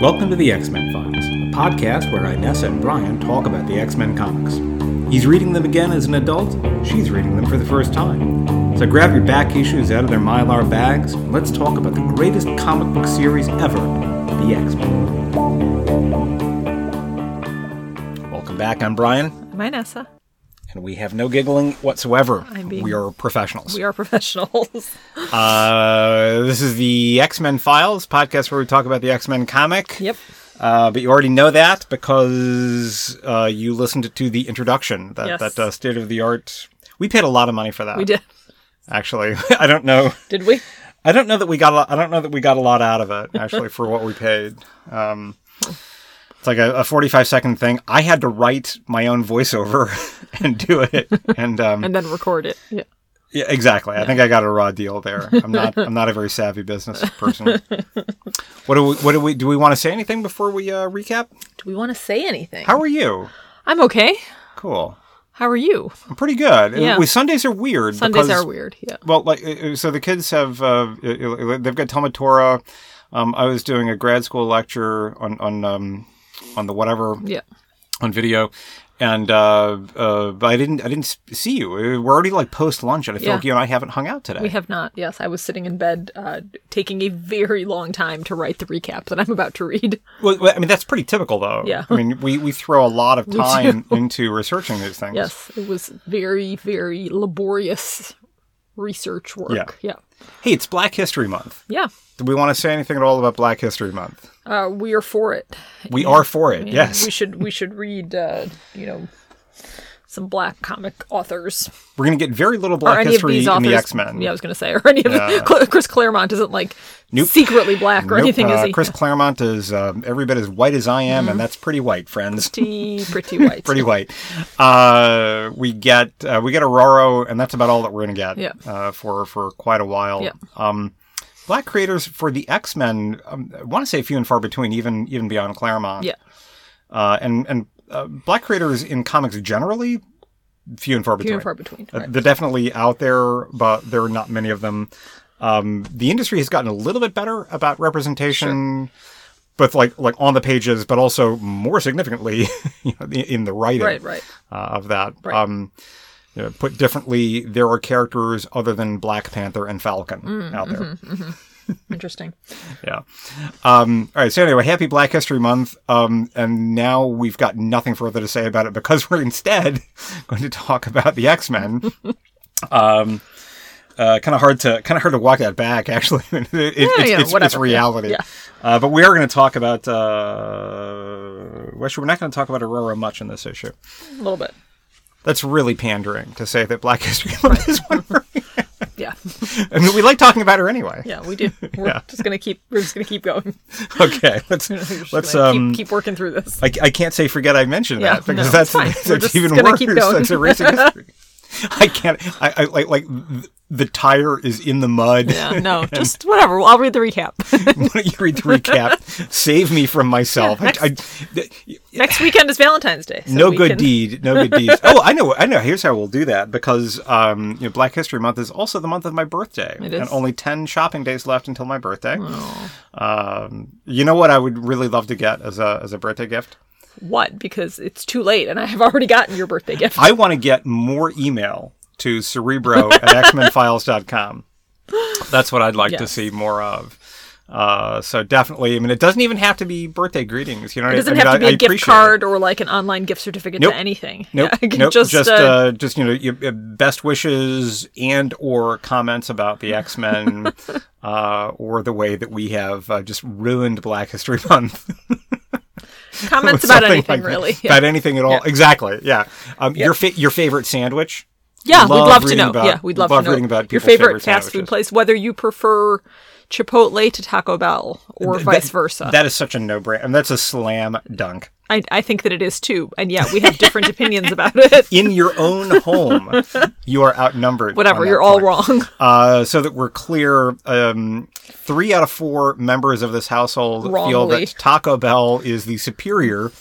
Welcome to the X Men Files, a podcast where Inessa and Brian talk about the X Men comics. He's reading them again as an adult, she's reading them for the first time. So grab your back issues out of their mylar bags, and let's talk about the greatest comic book series ever the X Men. Welcome back, I'm Brian, I'm Inessa. And we have no giggling whatsoever. Being- We are professionals. We are professionals. Uh, this is the X Men Files podcast where we talk about the X Men comic. yep. Uh, but you already know that because uh, you listened to the introduction, that Yes. that uh, state of the art. We paid a lot of money for that. We did. actually. I don't know. Did we? I don't know that we got. A lot, I don't know that we got a lot out of it actually for what we paid. Um, it's like a, a forty-five second thing. I had to write my own voiceover and do it, and um, And then record it. Yeah. yeah, exactly. I think I got a raw deal there. I'm not. I'm not a very savvy business person. what do we? What do we? Do we want to say anything before we uh, recap? Do we want to say anything? How are you? I'm okay. Cool. How are you? I'm pretty good. Yeah. We, Sundays are weird. Sundays because- are weird. Yeah. Well, like uh, so, the kids have uh, uh, they've got Talmud Torah. Um, I was doing a grad school lecture on on um, on the whatever Yeah. on video, and uh, uh, I didn't I didn't see you. We're already like post lunch, and I feel Yeah. like you and I haven't hung out today. We have not. Yes, I was sitting in bed, uh, taking a very long time to write the recap that I'm about to read. Well, well, I mean that's pretty typical, though. Yeah. I mean we, we throw a lot of time into researching these things. Yes, it was very, very laborious research work. Yeah. Yeah. Hey, it's Black History Month. Yeah. Do we want to say anything at all about Black History Month? Uh, we are for it. We are for it. Yes. We should we should read uh, you know some black comic authors We're going to get very little Black history these in the X Men. Yeah, I was going to say, or any of Yeah. Chris Claremont isn't like Nope. secretly black or Nope, anything, uh, is he? Chris Claremont is um, every bit as white as I am, Mm-hmm. and that's pretty white, friends. pretty pretty white. pretty white. Uh, we get uh, we get Aurora, and that's about all that we're going to get Yeah. uh, for for quite a while. Yeah. Um, black creators for the X Men, um, I want to say few and far between, even even beyond Claremont. Yeah. Uh, and and uh, black creators in comics generally, few and far Few between. and far between. Uh, They're definitely out there, but there are not many of them. Um, the industry has gotten a little bit better about representation, both like like on the pages, but also more significantly, you know, in, in the writing Right, right. uh, of that. Right. Um, you know, put differently, there are characters other than Black Panther and Falcon Mm, out there. mm-hmm. Interesting. Yeah. Um, all right. So anyway, happy Black History Month. Um, and now we've got nothing further to say about it because we're instead going to talk about the X Men. um, uh, kind of hard to kind of hard to walk that back. Actually, it, it- it's, know, it's, it's reality. Yeah. Uh, but we are going to talk about. Uh, actually, we're not going to talk about Aurora much in this issue. A little bit. That's really pandering to say that Black History Month is one. For, Yeah. I mean, we like talking about her anyway. Yeah, we do. We're Yeah. just gonna keep. We're just gonna keep going. Okay. Let's let's um. keep, keep working through this. I, I can't say forget I mentioned Yeah, that because no, that's, that's, just even worse. keep going. That's erasing history. I can't. I, I like like the tire is in the mud. Yeah. No. Just whatever. I'll read the recap. Why don't you read the recap? Save me from myself. Yeah, I, I, th- Next weekend is Valentine's Day. so no good can- deed. No good deeds. Oh, I know. I know. Here's how we'll do that because um, you know, Black History Month is also the month of my birthday, It is. and only ten shopping days left until my birthday. Um, you know what I would really love to get as a as a birthday gift? What? Because it's too late, and I have already gotten your birthday gift. I want to get more email to cerebro at xmenfiles.com. That's what I'd like to see more of. Uh, so definitely, I mean, it doesn't even have to be birthday greetings. You know, It doesn't I mean, have to be I- a I gift card or like an online gift certificate Nope. to anything. Nope, Yeah, nope. Just, just, just, uh, uh, just you know, your, your best wishes and or comments about the X Men, uh, or the way that we have uh, just ruined Black History Month. comments about anything like really. Yeah. About anything at all. Yeah. Exactly. Yeah. Um, Your fa- your favorite sandwich. Yeah, we'd Love love to know. about- yeah, we'd love, love to know reading about your favorite, favorite fast food place, whether you prefer Chipotle to Taco Bell or vice That- versa. That is such a no brainer. I mean, that's a slam dunk. I, I think that it is too, and yeah, we have different opinions about it. In your own home, you are outnumbered. Whatever, you're all point. wrong. Uh, so that we're clear, um, three out of four members of this household feel that Taco Bell is the superior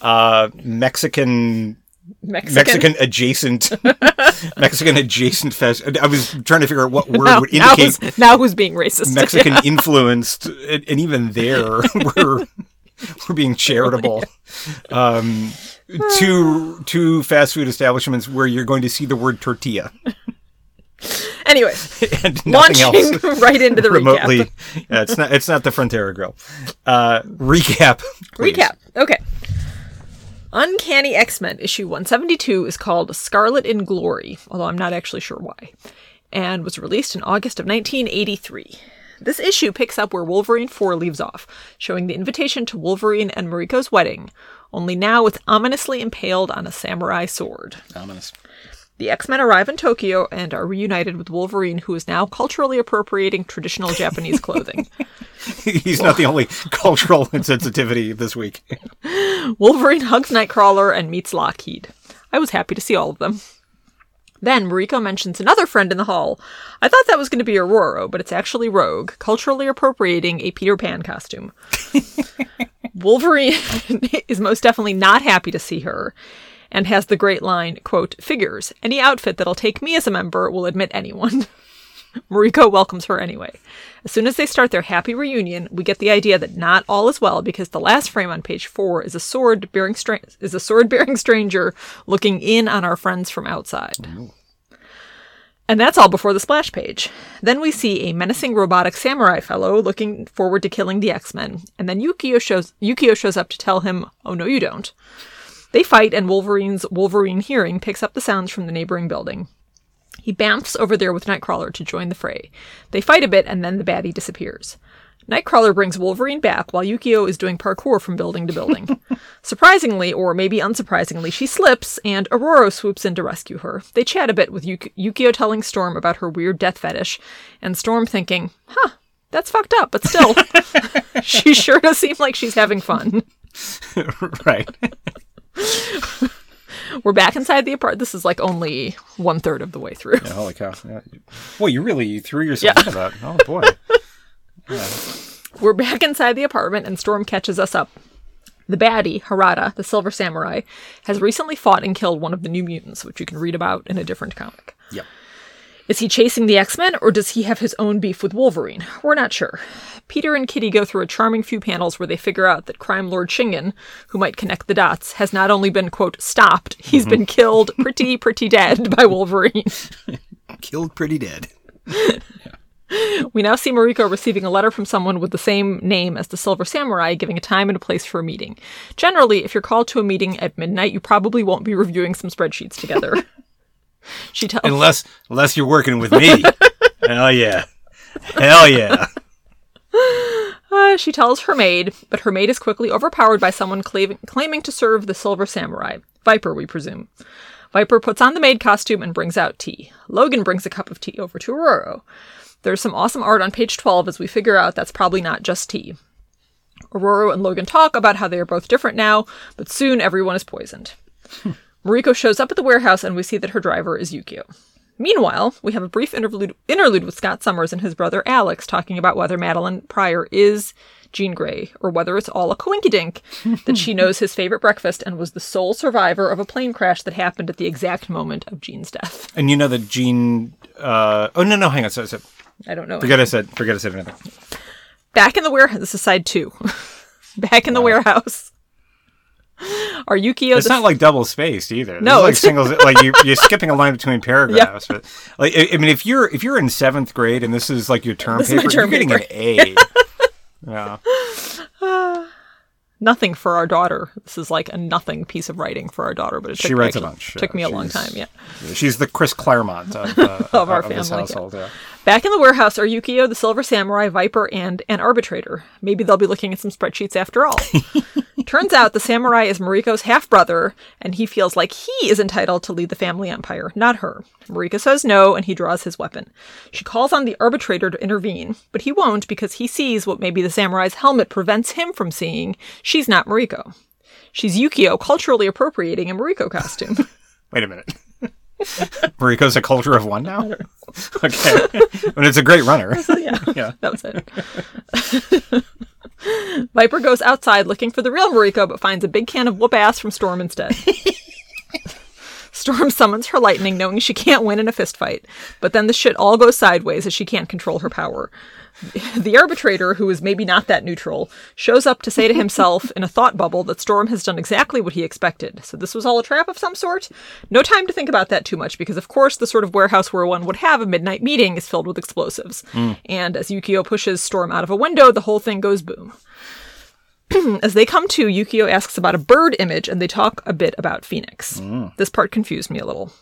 uh, Mexican Mexican. Mexican adjacent Mexican adjacent fest. I was trying to figure out what word Now, would now indicate who's, now who's being racist? Mexican influenced, and, and even there, we're we're being charitable. Um, two two fast food establishments where you're going to see the word tortilla Anyway, and nothing launching else right into the remotely. recap. Yeah, it's not it's not the Frontera Grill. Uh, recap. please. Recap. Okay. Uncanny X Men issue 172 is called Scarlet in Glory, although I'm not actually sure why, and was released in August of 1983. This issue picks up where Wolverine 4 leaves off, showing the invitation to Wolverine and Mariko's wedding, only now it's ominously impaled on a samurai sword. Ominous. The X Men arrive in Tokyo and are reunited with Wolverine, who is now culturally appropriating traditional Japanese clothing. He's not the only cultural insensitivity this week. Wolverine hugs Nightcrawler and meets Lockheed. I was happy to see all of them. Then Mariko mentions another friend in the hall. I thought that was going to be Aurora, but it's actually Rogue, culturally appropriating a Peter Pan costume. Wolverine is most definitely not happy to see her and has the great line, quote, figures, any outfit that'll take me as a member will admit anyone. Mariko welcomes her anyway. As soon as they start their happy reunion, we get the idea that not all is well because the last frame on page four is a sword bearing stra- is a sword bearing stranger looking in on our friends from outside. And that's all before the splash page. Then we see a menacing robotic samurai fellow looking forward to killing the X-Men, and then Yukio shows Yukio shows up to tell him, "Oh no, you don't." They fight, and Wolverine's Wolverine hearing picks up the sounds from the neighboring building. He bamfs over there with Nightcrawler to join the fray. They fight a bit, and then the baddie disappears. Nightcrawler brings Wolverine back while Yukio is doing parkour from building to building. Surprisingly, or maybe unsurprisingly, she slips, and Aurora swoops in to rescue her. They chat a bit with Yuk- Yukio telling Storm about her weird death fetish, and Storm thinking, huh, that's fucked up, but still, she sure does seem like she's having fun. right. We're back inside the apartment. This is like only one third of the way through. Yeah, holy cow. Yeah. Boy, you really threw yourself Yeah. into that. Oh, boy. We're back inside the apartment, and Storm catches us up. The baddie, Harada, the Silver Samurai, has recently fought and killed one of the New Mutants, which you can read about in a different comic. Yep. Is he chasing the X Men, or does he have his own beef with Wolverine? We're not sure. Peter and Kitty go through a charming few panels where they figure out that crime lord Shingen, who might connect the dots, has not only been, quote, stopped, he's mm-hmm. been killed pretty, pretty dead by Wolverine. Killed pretty dead. We now see Mariko receiving a letter from someone with the same name as the Silver Samurai, giving a time and a place for a meeting. Generally, if you're called to a meeting at midnight, you probably won't be reviewing some spreadsheets together. she tells Unless, unless you're working with me. Hell yeah. Hell yeah. uh, she tells her maid, but her maid is quickly overpowered by someone claiming, claiming to serve the Silver Samurai. Viper, we presume. Viper puts on the maid costume and brings out tea. Logan brings a cup of tea over to Aurora. There's some awesome art on page 12 as we figure out that's probably not just tea. Aurora and Logan talk about how they are both different now, but soon everyone is poisoned. Mariko shows up at the warehouse and we see that her driver is Yukio. Meanwhile, we have a brief interlude, interlude with Scott Summers and his brother Alex talking about whether Madelyne Pryor is Jean Grey or whether it's all a coinkydink that she knows his favorite breakfast and was the sole survivor of a plane crash that happened at the exact moment of Jean's death. And you know that Jean. Uh, oh, no, no, hang on. So, so, I don't know. forget I said, forget I said anything. Back in the warehouse. This is side two. Back in the warehouse. Are Yukio It's the not like double spaced either. No, like singles. like you, you're skipping a line between paragraphs. But like, I, mean, if you're if you're in seventh grade and this is like your term This paper, term you're getting an A. yeah. nothing for our daughter. This is like a nothing piece of writing for our daughter, but it She took, writes a actually- bunch. Took Yeah, me a long time. Yeah. She's the Chris Claremont of, uh, Of our this family, yeah. household. Yeah. Back in the warehouse are Yukio, the Silver Samurai, Viper, and an arbitrator. Maybe they'll be looking at some spreadsheets after all. Turns out the samurai is Mariko's half brother, and he feels like he is entitled to lead the family empire, not her. Mariko says no, and he draws his weapon. She calls on the arbitrator to intervene, but he won't because he sees what maybe the samurai's helmet prevents him from seeing. She's not Mariko. She's Yukio culturally appropriating a Mariko costume. Wait a minute. Mariko's a culture of one now. okay, but it's a great runner. yeah. Yeah. That was it. Viper goes outside looking for the real Mariko, but finds a big can of whoop ass from Storm instead. Storm summons her lightning, knowing she can't win in a fistfight. But then the shit all goes sideways as she can't control her power. The arbitrator, who is maybe not that neutral, shows up to say to himself in a thought bubble that Storm has done exactly what he expected. So this was all a trap of some sort? No time to think about that too much, because of course the sort of warehouse where one would have a midnight meeting is filled with explosives. Mm. And as Yukio pushes Storm out of a window, the whole thing goes boom. As they come to, Yukio asks about a bird image and they talk a bit about Phoenix. Mm. This part confused me a little.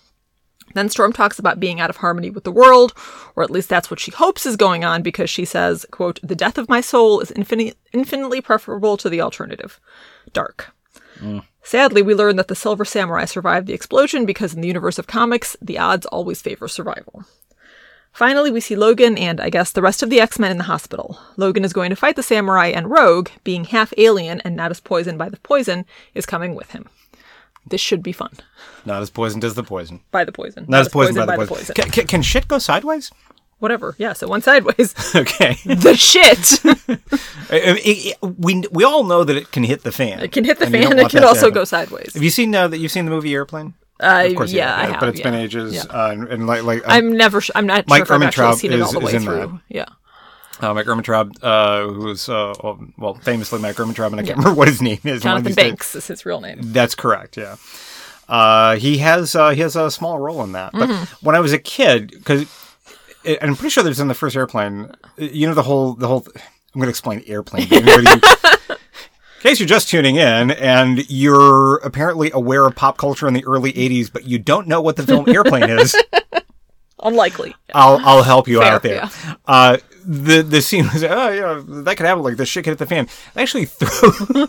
Then Storm talks about being out of harmony with the world, or at least that's what she hopes is going on because she says, quote, the death of my soul is infin- infinitely preferable to the alternative. Dark. Mm. Sadly, we learn that the Silver Samurai survived the explosion because in the universe of comics, the odds always favor survival. Finally, we see Logan and, I guess, the rest of the X Men in the hospital. Logan is going to fight the samurai, and Rogue, being half alien and not as poisoned by the poison, is coming with him. This should be fun. Not as poisoned as the poison. By the poison. Not as poisoned by, the poison. Can, can, can shit go sideways? Whatever. Yeah, so one sideways. Okay. the shit! It- it- we we all know that it can hit the fan. It can hit the and fan, it can also go sideways. Have you seen now that you've seen the movie Airplane? Uh, Of course, yeah, I have, have. but it's been ages, Yeah. uh, and, and like like um, I'm never. Sh- I'm not Mike sure if I've actually seen it all is- the way in through. that. Yeah. Uh, Mike Ehrmantraut, uh, who's uh, well, famously Mike Ehrmantraut, and I can't remember what his name is. Jonathan these days. Banks is his real name. That's correct. Yeah. Uh, he has uh, he has a small role in that. But Mm-hmm. when I was a kid, because I'm pretty sure there's in the first airplane. You know the whole the whole. I'm going to explain airplane. In case you're just tuning in and you're apparently aware of pop culture in the early 80s, but you don't know what the film Airplane is, Unlikely. I'll I'll help you Fair, out there. yeah. Uh, the the scene was oh yeah that could happen like the shit could hit the fan. I actually threw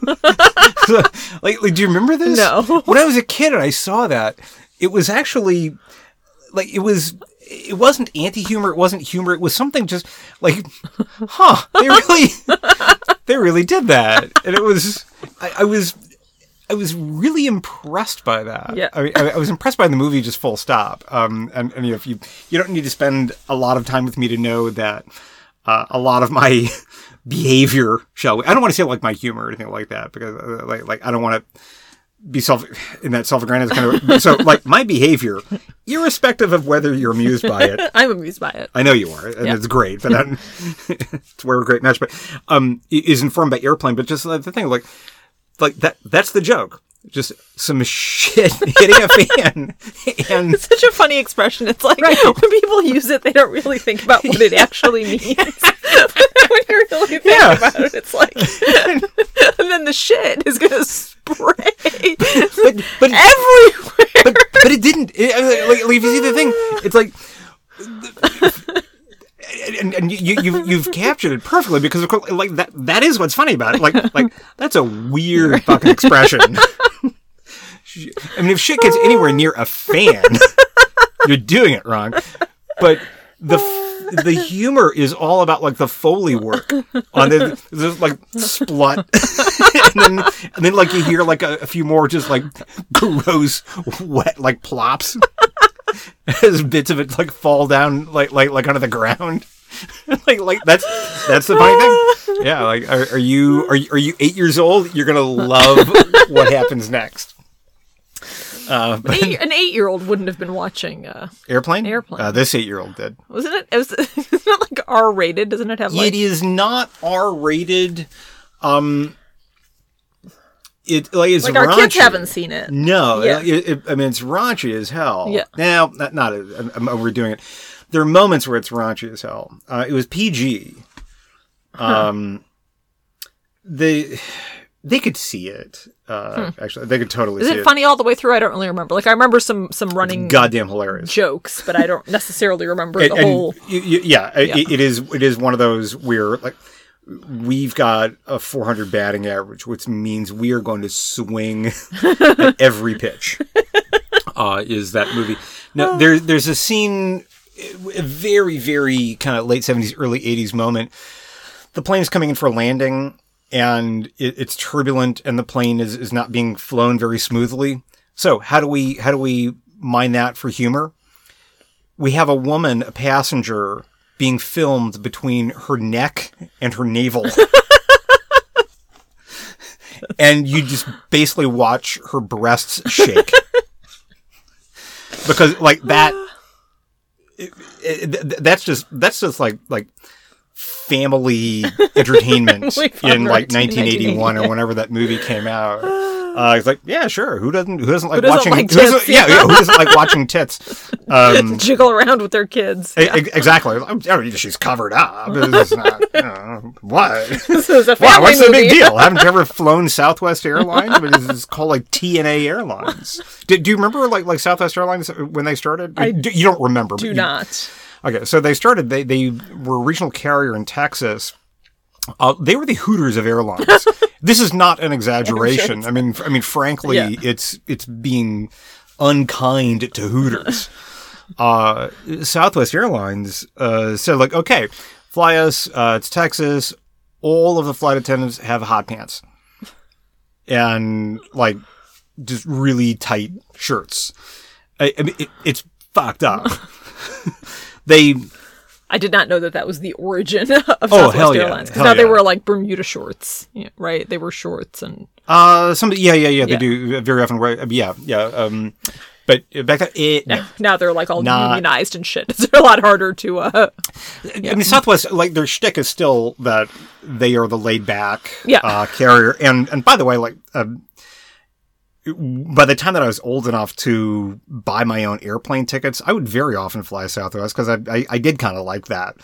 like, like do you remember this? No. When I was a kid and I saw that, it was actually like it was it wasn't anti-humor, it wasn't humor, it was something just like huh, they really they really did that. And it was I, I was I was really impressed by that. Yeah. I, mean, I, I was impressed by the movie, just full stop. Um, and, and you know, if you you don't need to spend a lot of time with me to know that uh, a lot of my behavior, shall we? I don't want to say like my humor or anything like that because uh, like like I don't want to be self in that self-aggrandized kind of so like my behavior, irrespective of whether you're amused by it, I'm amused by it. I know you are, and Yeah. it's great. But it's where we're a great match. But um, is informed by airplane. But just the thing, like like that. That's the joke. Just some shit hitting a fan, and It's such a funny expression. It's like when people use it, they don't really think about what it actually means. when you really think Yeah. about it, it's like, and then the shit is gonna spray but but everywhere. but, but it didn't. It, like, like if you see the thing, it's like. And, and you, you you've captured it perfectly because of course like that that is what's funny about it like like that's a weird fucking expression. I mean, if shit gets anywhere near a fan, you're doing it wrong. But the f- the humor is all about like the foley work on the there's, like splut, and then and then like you hear like a, a few more just like gross wet like plops as bits of it like fall down like like like onto the ground. like like that's that's the funny thing. Yeah, like are, are you are you, are you eight years old? You're gonna love what happens next. Uh, but Eight- an eight-year-old wouldn't have been watching. Uh, airplane. Airplane. Uh, this eight-year-old did. wasn't it? It was. It's not like R-rated. Doesn't it have like? it is not R-rated. Um, it like it's like our kids haven't seen it. No, Yeah. it, it- I mean it's raunchy as hell. Yeah. Now, not, not I'm, I'm overdoing it. There are moments where it's raunchy as hell. Uh, it was PG. Um, they they could see it. Uh, Actually, they could totally Hmm. Is see it funny all the way through? I don't really remember. Like I remember some some running Goddamn hilarious. jokes, but I don't necessarily remember And- the whole. y- y- yeah, it- it is. It is one of those where like we've got a 400 batting average, which means we are going to swing at every pitch. Uh, is that movie? Now there, there's a scene, a very, very kind of late 70s, early 80s moment. The plane's coming in for landing, and it, it's turbulent, and the plane is, is not being flown very smoothly. So how do we how do we mine that for humor? we have a woman, a passenger, being filmed between her neck and her navel. and you just basically watch her breasts shake. because like that. it- it- that's just that's just like like family entertainment in like right, 1981 or whenever that movie came out. Uh, it's like, yeah, sure. Who doesn't? Who doesn't like doesn't watching? like who tits? yeah, yeah, who doesn't like watching tits? Um, Jiggle around with their kids. e- e- exactly. I'm- oh, she's covered up. It's not, you know, what? This is a Wow, what's the big deal? Haven't you ever flown Southwest Airlines? I mean, this called like TNA Airlines. Do, do you remember like like Southwest Airlines when they started? I Do- you don't remember. Do but you- not. Okay, so they started. They they were a regional carrier in Texas. Uh, they were the Hooters of airlines. this is not an exaggeration. I mean, I mean, frankly, Yeah. it's it's being unkind to Hooters. uh, Southwest Airlines uh, said, like, okay, fly us. Uh, it's Texas. All of the flight attendants have hot pants, and like just really tight shirts. I, I mean, it, it's fucked up. they I did not know that that was the origin of Oh, Southwest hell yeah. Airlines. Because now they were like Bermuda shorts, right? They were shorts and uh some yeah yeah yeah they do very often right uh, yeah yeah um but back then it now they're like all Not- unionized and shit. It's a lot harder to. uh I mean Southwest like their shtick is still that they are the laid back Yeah. uh, carrier and and by the way like um, by the time that I was old enough to buy my own airplane tickets, I would very often fly Southwest because I, I I did kind of like that.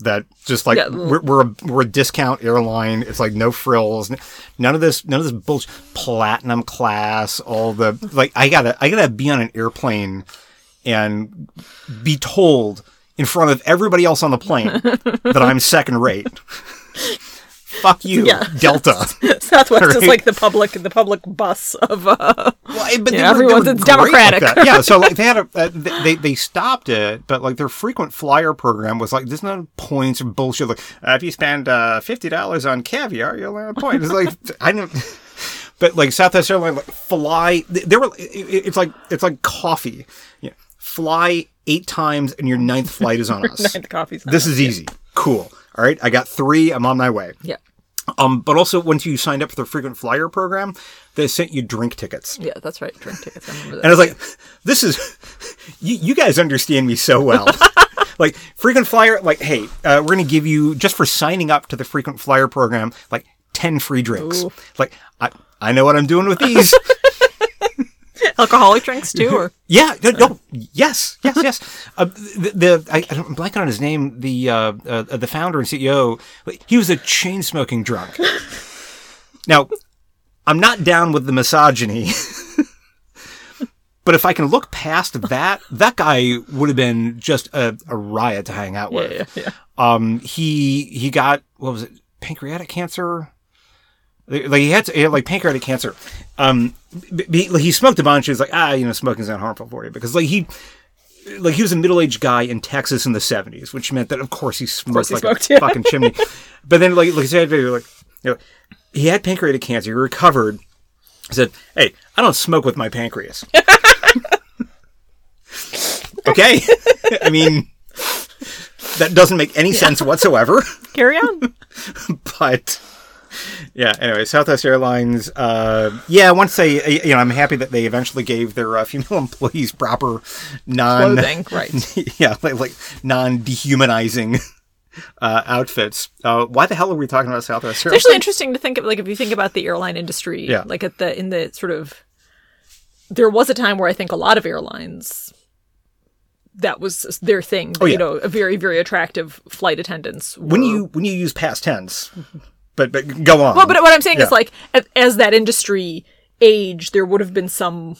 That just like Yeah. we're we're a, we're a discount airline. It's like no frills, none of this none of this bullshit. Platinum class, all the like. I gotta I gotta be on an airplane and be told in front of everybody else on the plane that I'm second rate. Fuck you, Yeah. Delta. Southwest is like the public, the public bus of. uh Well, but they Yeah, everyone's- it's great like democratic. yeah, so like they had a uh, they they- stopped it, but like their frequent flyer program was like there's no points or bullshit. Like uh, if you spend uh, fifty dollars on caviar, you'll earn a point. It's like I didn't. But like Southwest Airlines, like fly. They were. it- it- It's like it's like coffee. Yeah, fly eight times, and your ninth flight is on us. the coffee's This is easy. Cool. All right, I got three. I'm on my way. yeah, Um, but also once you signed up for the frequent flyer program, they sent you drink tickets. yeah, that's right. Drink tickets. I remember that. And I was like, this is, you, you guys understand me so well. like, frequent flyer, like, hey, uh, we're going to give you, just for signing up to the frequent flyer program, like 10 free drinks. Ooh. Like, I, I know what I'm doing with these. alcoholic drinks too, or yeah, no, no, yes, yes, yes. Uh, the, the I, I'm blanking on his name. The uh, uh, the founder and CEO, he was a chain smoking drunk. now, I'm not down with the misogyny. But if I can look past that, that guy would have been just a, a riot to hang out with. yeah, yeah. Um, he he got what was it? Pancreatic cancer. Like he had, to, he had like pancreatic cancer. Um, like, he smoked a bunch. He was like, ah, you know, smoking's not harmful for you because like he. Like he was a middle-aged guy in Texas in the '70s, which meant that of course he smoked he like smoked, a yeah. fucking chimney. But then, like, like he said, like, you know, he had pancreatic cancer. He recovered. He said, "Hey, I don't smoke with my pancreas." okay, I mean, that doesn't make any sense whatsoever. Carry on. but yeah, anyway, Southwest Airlines. Uh, yeah, once they, you know, I'm happy that they eventually gave their uh, female employees proper non, Clothing, right? yeah, like, like non dehumanizing uh, outfits. Uh, why the hell are we talking about Southwest Airlines? It's actually interesting to think of, like, if you think about the airline industry, Yeah. like at the in the sort of, there was a time where I think a lot of airlines, that was their thing. Oh, yeah. You know, a very very attractive flight attendants. when you when you use past tense, but but go on. well, but what I'm saying Yeah. is like as, that industry aged, there would have been some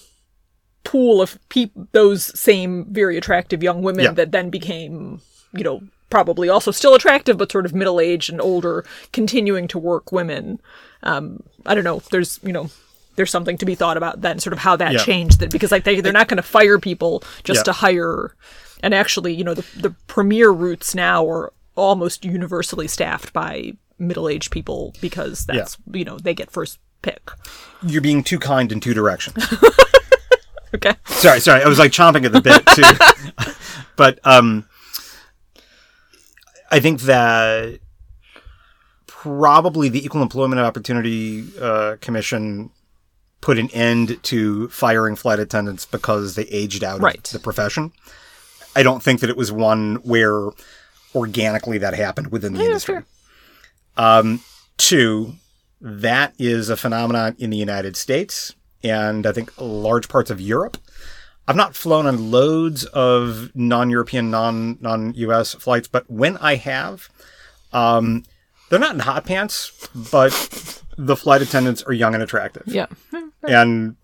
pool of peop- those same very attractive young women Yeah. that then became, you know, probably also still attractive, but sort of middle aged and older, continuing to work women. Um, I don't know. There's, you know, there's something to be thought about then, sort of how that Yeah. changed it, because like they they're not going to fire people just to hire. And actually, you know, the the premier routes now are almost universally staffed by middle aged people because that's you know they get first pick. You're being too kind in two directions. Okay. sorry, sorry. I was like chomping at the bit too. but um, I think that probably the Equal Employment Opportunity uh, Commission put an end to firing flight attendants because they aged out Right. of the profession. I don't think that it was one where organically that happened within the Yeah, industry. sure. Two, that is a phenomenon in the United States and I think large parts of Europe. I've not flown on loads of non-European, non non-US flights, but when I have, um, they're not in hot pants, but the flight attendants are young and attractive, Yeah. and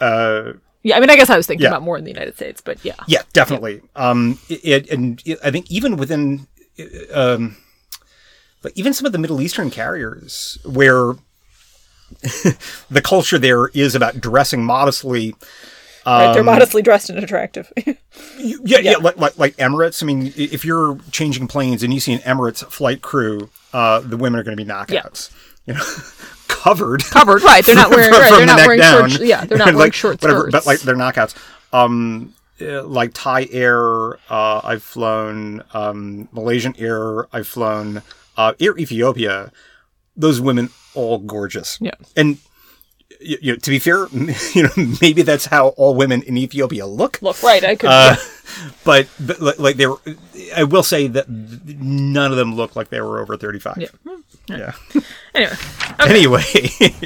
uh, Yeah, I mean, I guess I was thinking Yeah. about more in the United States, but yeah. yeah, definitely. Um, it, it and it, I think even within, um, but even some of the Middle Eastern carriers, where the culture there is about dressing modestly. Right, Um, they're modestly dressed and attractive. You- Yeah, yeah, like, like like Emirates. I mean, if you're changing planes and you see an Emirates flight crew, uh, the women are going to be knockouts. You know, covered, Covered, right? They're not wearing. from right, the they're not wearing down. short. Yeah, they're not wearing like, short whatever, skirts. but like they're knockouts. Um, uh, like Thai Air, uh, I've flown. Um, Malaysian Air, I've flown. Uh, Air Ethiopia, those women all gorgeous. Yeah. and. You you know, to be fair, you know, maybe that's how all women in Ethiopia look Look, right? I could. uh, but, but li- like they were, I will say that none of them looked like they were over 35. Yeah. Yeah. anyway, Anyway,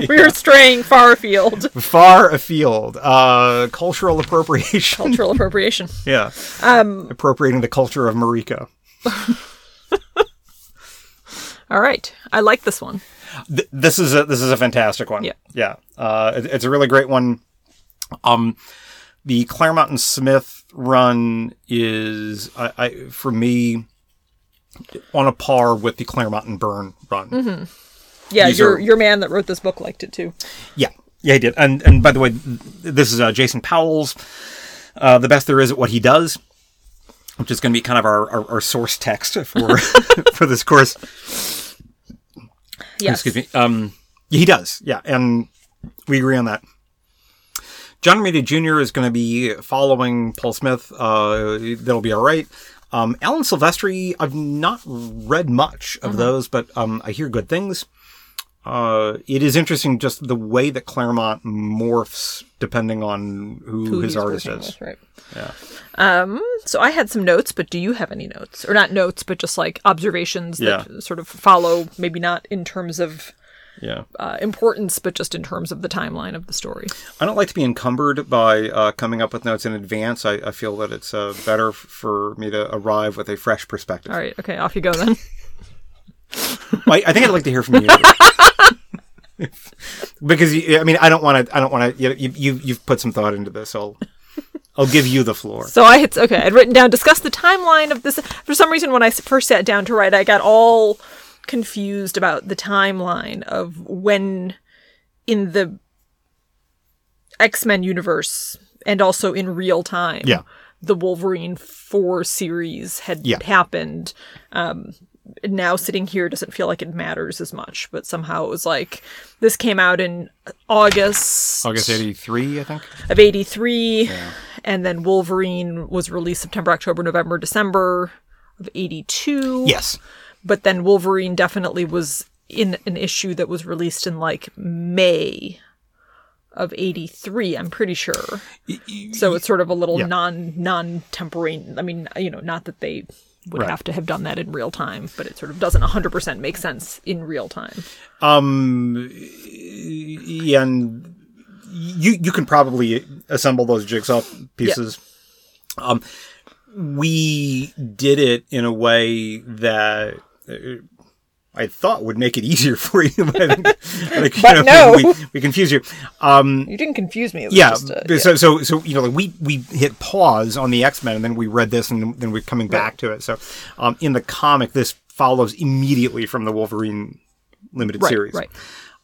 we were straying far afield. far afield, uh, cultural appropriation. Cultural appropriation. yeah. Um. Appropriating the culture of Mariko. All right. I like this one. Th- this is a, this is a fantastic one. Yeah. Yeah. Uh, it- it's a really great one. Um, the Claremont and Smith run is, I, I, for me, on a par with the Claremont and Byrne run. Yeah, These your are- your man that wrote this book liked it too. Yeah, yeah, he did. And and by the way, this is uh, Jason Powell's uh, the best there is at what he does, which is going to be kind of our, our, our source text for for this course. Yes. Excuse me. Um, he does. Yeah, and we agree on that. John Romita Jr. is going to be following Paul Smith. Uh, that'll be all right. Um, Alan Silvestri, I've not read much of those, but um, I hear good things. Uh, it is interesting just the way that Claremont morphs depending on who, Who his artist is. with, right. Yeah. Um, so I had some notes, but do you have any notes? Or not notes, but just like observations that sort of follow, maybe not in terms of Yeah. uh, importance, but just in terms of the timeline of the story. I don't like to be encumbered by uh, coming up with notes in advance. I, I feel that it's uh, better for me to arrive with a fresh perspective. All right, okay, off you go then. I, I think I'd like to hear from you. because you, I mean, I don't want to. I don't want to. You, you, you- you've put some thought into this. I'll, I'll give you the floor. So I had okay. I'd written down discuss the timeline of this. For some reason, when I first sat down to write, I got all confused about the timeline of when in the X Men universe and also in real time. Yeah. The Wolverine four series had Yeah. happened. Um, now sitting here doesn't feel like it matters as much, but somehow it was like this came out in August August '83, I think. of 83 and then wolverine was released september october november december of 82 Yes. but then wolverine definitely was in an issue that was released in like may of 83 i'm pretty sure so it's sort of a little Yeah. non non temporaneous i mean you know not that they would Right. have to have done that in real time but it sort of doesn't 100% make sense in real time Um, yeah, and you you can probably assemble those jigsaw pieces. Um, we did it in a way that. I thought would make it easier for you, but, I think, I But you know, no. we, we confuse you. Um, you didn't confuse me yeah, just, uh, but so so so you know, like we we hit pause on the X Men, and then we read this, and then we're coming back to it. So, um, in the comic, this follows immediately from the Wolverine limited right, series. right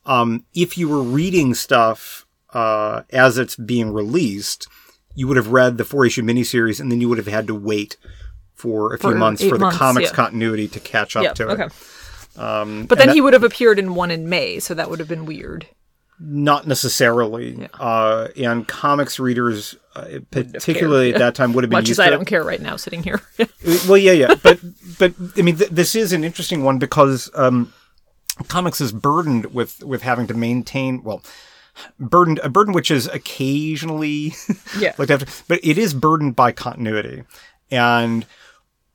Um, if you were reading stuff uh, as it's being released, you would have read the four issue miniseries, and then you would have had to wait for a few For months for the months, comics yeah. continuity to catch up yeah to okay it. Um, But then and he would have appeared in one in May, so that would have been weird. Not necessarily. Uh, and comics readers, uh, particularly at that time, would have been Much used as I don't care right now, sitting here. Well, yeah, yeah, but but I mean, th- this is an interesting one because um, comics is burdened with with having to maintain. Well, burdened a burden which is occasionally Yeah. looked after, but it is burdened by continuity. And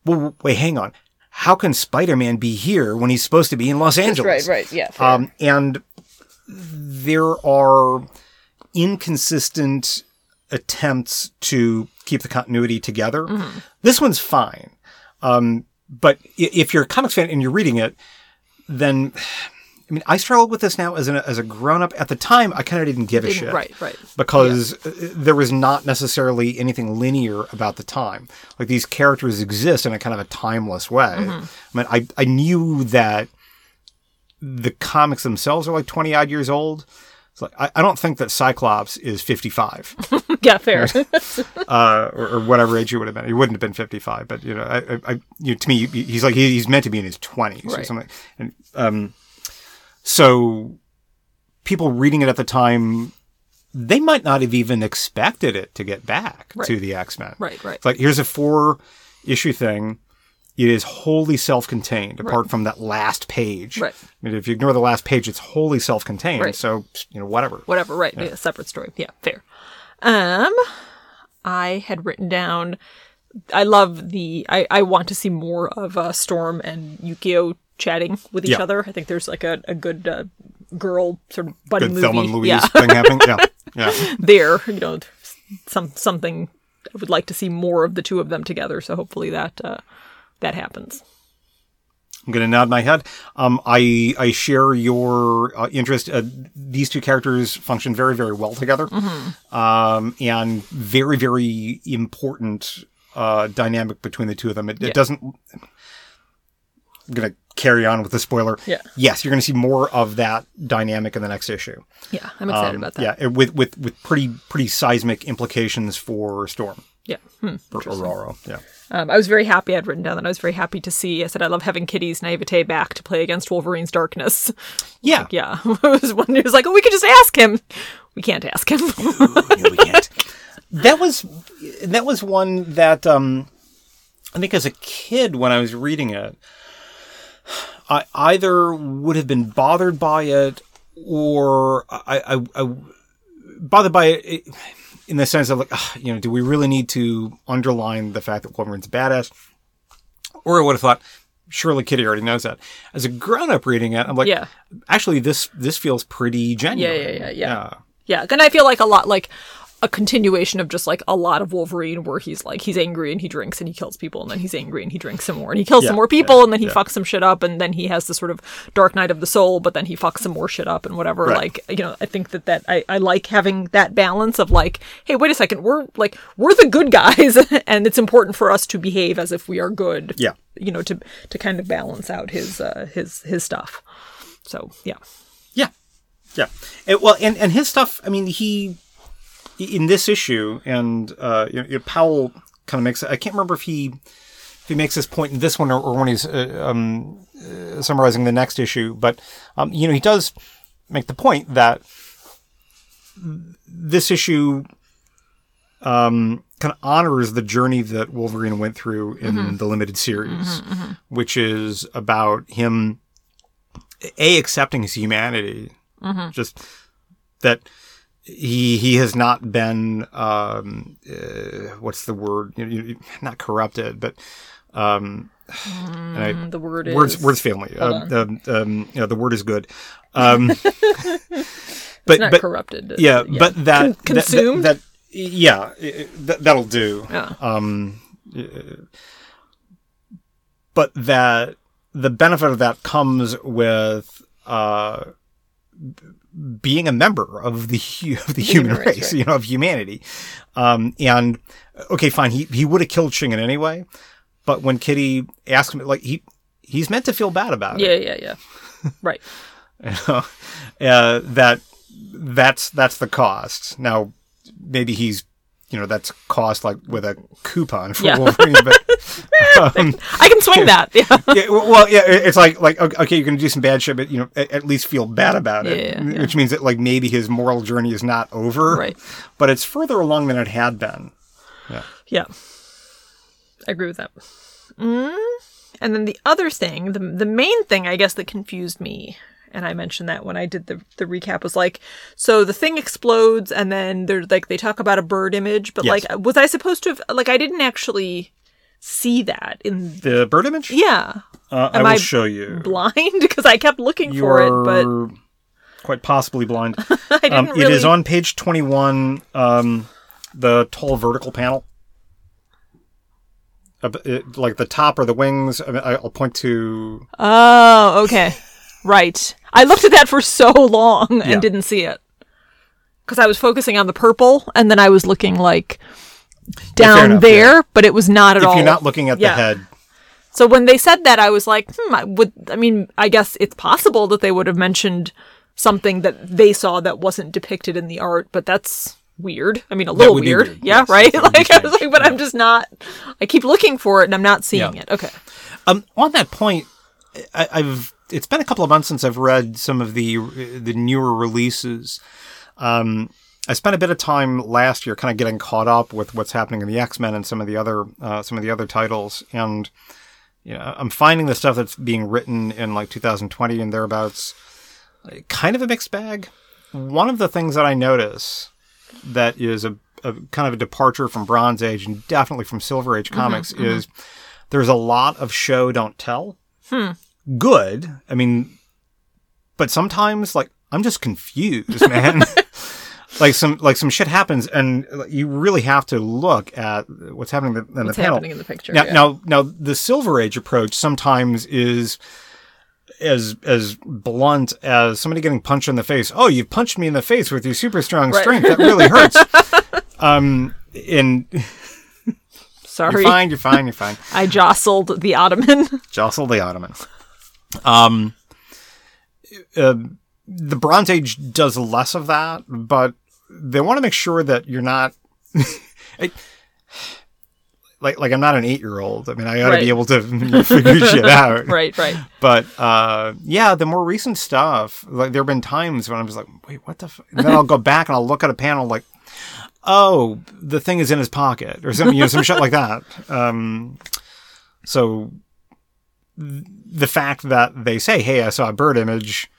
well, wait, hang on. How can Spider-Man be here when he's supposed to be in Los Angeles? right. right, Yeah. Um, and there are inconsistent attempts to keep the continuity together. This one's fine. Um, but if you're a comics fan and you're reading it, then I mean, I struggle with this now as a as a grown up. At the time, I kind of didn't give a Didn't- shit, right, right. Because uh, there was not necessarily anything linear about the time. Like these characters exist in a kind of a timeless way. Mm-hmm. I mean, I I knew that the comics themselves are like 20 odd years old. It's like, I, I don't think that Cyclops is 55 yeah. Fair. uh, or, or whatever age he would have been. He wouldn't have been 55, but you know, I, I, I you know, to me, he's like, he, he's meant to be in his 20s or something. And, um, so people reading it at the time, they might not have even expected it to get back Right. to the X-Men. right. Right. It's like, here's a four issue thing. It is wholly self-contained, apart from that last page. Right. I mean, if you ignore the last page, it's wholly self-contained. Right. So you know, whatever. whatever right yeah. separate story yeah fair um i had written down i love the i i want to see more of uh storm and yukio chatting with each Yeah. other i think there's like a, a good uh, girl sort of buddy Good movie Thelma and Louise yeah thing happening. Yeah, yeah. there you know some something i would like to see more of the two of them together so hopefully that uh that happens I'm going to nod my head. Um, I I share your uh, interest. Uh, these two characters function very very well together, Hmm. um, and very very important uh, dynamic between the two of them. It, Yeah. it doesn't. I'm going to carry on with the spoiler. Yeah. Yes, you're going to see more of that dynamic in the next issue. yeah i'm excited Um, about that Yeah, it- with with with pretty pretty seismic implications for Storm yeah hmm. or Aurora. Yeah. Um, I was very happy. I'd written down that I was very happy to see. I said I love having Kitty's naivete back to play against Wolverine's darkness. Yeah. Yeah, it was one who was like, "Oh, we could just ask him." We can't ask him. No, we can't. that was that was one that um, I think as a kid when I was reading it, I either would have been bothered by it or I, I, I bothered by it in the sense of like, ah, you know, do we really need to underline the fact that Wolverine's a badass? Or I would have thought, surely Kitty already knows that. As a grown up reading it, I'm like, Yeah. actually, this this feels pretty genuine. Yeah, yeah, yeah, yeah. yeah, and I feel like a lot like a continuation of just like a lot of Wolverine, where he's like he's angry and he drinks and he kills people, and then he's angry and he drinks some more and he kills Yeah, some more people, yeah, and then he yeah. fucks some shit up, and then he has this sort of dark night of the soul, but then he fucks some more shit up and whatever. Right. Like you know, I think that that I I like having that balance of like, hey, wait a second, we're like we're the good guys, and it's important for us to behave as if we are good. Yeah. you know, to to kind of balance out his uh his his stuff. So yeah. Yeah, yeah. And, well, and and his stuff. I mean, he in this issue, and uh, you know, Powell kind of makes. I can't remember if he if he makes this point in this one or, or when he's uh, um, uh, summarizing the next issue, but um, you know, he does make the point that this issue um, kind of honors the journey that Wolverine went through in the limited series, which is about him a accepting his humanity, just that he he has not been um, uh, what's the word? You you- not corrupted, but um, and I- The word is words words family. Uh, um, um, you know, the word is good. Um, but not but corrupted. yeah, but that, Con- that- consumed. that, that yeah that, that'll do. Yeah. Um, but that the benefit of that comes with uh, being a member of the of the human, human race, race, right. you know, of humanity. Um, and okay, fine, he he would have killed Shingen anyway, but when Kitty asked him, like he he's meant to feel bad about it yeah, yeah, yeah. right. you know, uh, that that's that's the cost. Now, maybe he's you know that's cost like with a coupon for Yeah. Wolverine, but um, I can swing that. Yeah. yeah, well, yeah, it's like like okay, okay, you're gonna do some bad shit, but you know at, at least feel bad about it, yeah. which means that like maybe his moral journey is not over, Right. But it's further along than it had been. Yeah. Yeah. I agree with that. Mm. And then the other thing, the the main thing I guess that confused me and I mentioned that when I did the the recap was like, so the thing explodes, and then they're like they talk about a bird image, but Yes. like, was I supposed to have like I didn't actually see that in The bird image? yeah Uh, I will I show you. blind because I kept looking You for it, but quite possibly blind. I didn't Um, really. It is on page 21, um, the tall vertical panel. Uh, it- like the top or the wings. I mean, I'll point to. Oh, okay. Right. I looked at that for so long and Yeah. didn't see it. Because I was focusing on the purple and then I was looking like down enough, there, but it was not at If all. you're not looking at Yeah. the head, So when they said that, I was like, hmm, I would, I mean, I guess it's possible that they would have mentioned something that they saw that wasn't depicted in the art, but that's weird. I mean, a little weird. weird, Yeah, yes, right? that would be Like, I was like, but I'm just not, I keep looking for it and I'm not seeing Yeah. it. Okay. Um, on that point, I, I've it's been a couple of months since I've read some of the the newer releases. Um, I spent a bit of time last year, kind of getting caught up with what's happening in the X Men and some of the other uh, some of the other titles, and you know, I'm finding the stuff that's being written in like 2020 and thereabouts, kind of a mixed bag. One of the things that I notice that is a, a kind of a departure from Bronze Age and definitely from Silver Age comics is there's a lot of show don't tell. Good. I mean, but sometimes like I'm just confused, man. like some like some shit happens, and you really have to look at what's happening in the, in What's the panel. happening in the picture? Now, yeah. now, now, the Silver Age approach sometimes is as as blunt as somebody getting punched in the face. Oh, you punched me in the face with your super strong Right. strength. That really hurts. um, and Sorry. you're fine. You're fine. You're fine. I jostled the ottoman. Jostled the Ottoman. Um, uh, the Bronze Age does less of that, but they want to make sure that you're not. I- like, like I'm not an eight year old. I mean, I ought to be able to figure shit out. right, right. But uh, yeah, the more recent stuff, like there have been times when I was like, wait, what the? F-? And then I'll go back and I'll look at a panel like, oh, the thing is in his pocket or something, you know, some shit like that. Um, so the fact that they say, hey, I saw a bird image.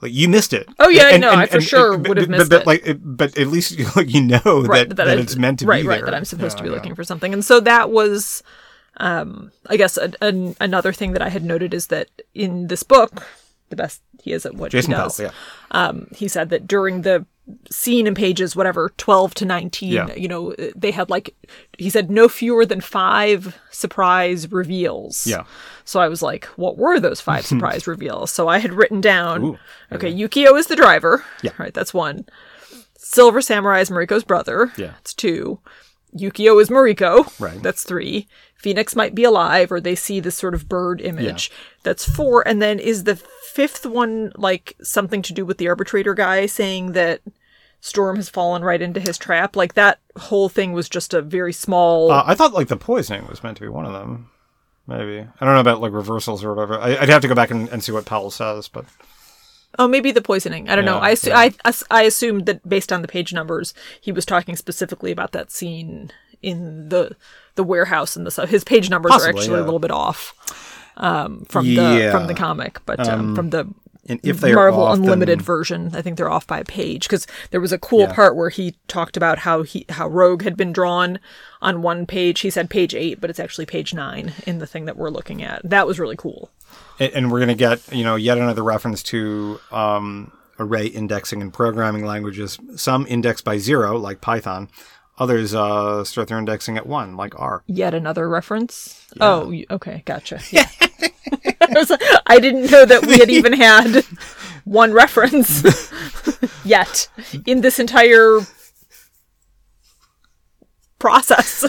Like you missed it. Oh, yeah, no, I for sure would have but, missed but, it. Like, but at least like, you know Right, that, that, I- it's meant to right, be right, there. that I'm supposed to Yeah, be yeah. looking for something. And so that was, um, I guess, a, an another thing that I had noted is that in this book, the best he is at what Jason he Powell, yeah. um, he said that during the scene in pages whatever 12 to 19 Yeah. you know they had like he said no fewer than five surprise reveals. Yeah. so i was like what were those five surprise reveals? So i had written down Ooh, okay. yukio is the driver. Yeah. right that's one. Silver samurai is mariko's brother. Yeah. that's two. Yukio is mariko. Right. that's three. Phoenix might be alive or they see this sort of bird image. That's four. And then is the fifth one like something to do with the arbitrator guy saying that storm has fallen right into his trap like that whole thing was just a very small Uh, I thought like the poisoning was meant to be one of them. Maybe I don't know about like reversals or whatever. I, I'd have to go back and, and see what Powell says, but oh maybe the poisoning i don't know I, assu- yeah. I, I assumed that based on the page numbers he was talking specifically about that scene in the the warehouse and the stuff his page numbers are actually yeah. a little bit off um, from the from the comic but um, from the and if they are Marvel off, Unlimited then- version. I think they're off by a page because there was a cool Yeah. part where he talked about how he how Rogue had been drawn on one page. He said page eight, but it's actually page nine in the thing that we're looking at. That was really cool. and, and we're gonna get you know yet another reference to um, array indexing in programming languages. Some index by zero, like Python. Others uh, start their indexing at one, like R. Yet another reference. Oh, okay, gotcha. Yeah. I, was like- I didn't know that we had even had one reference yet in this entire process.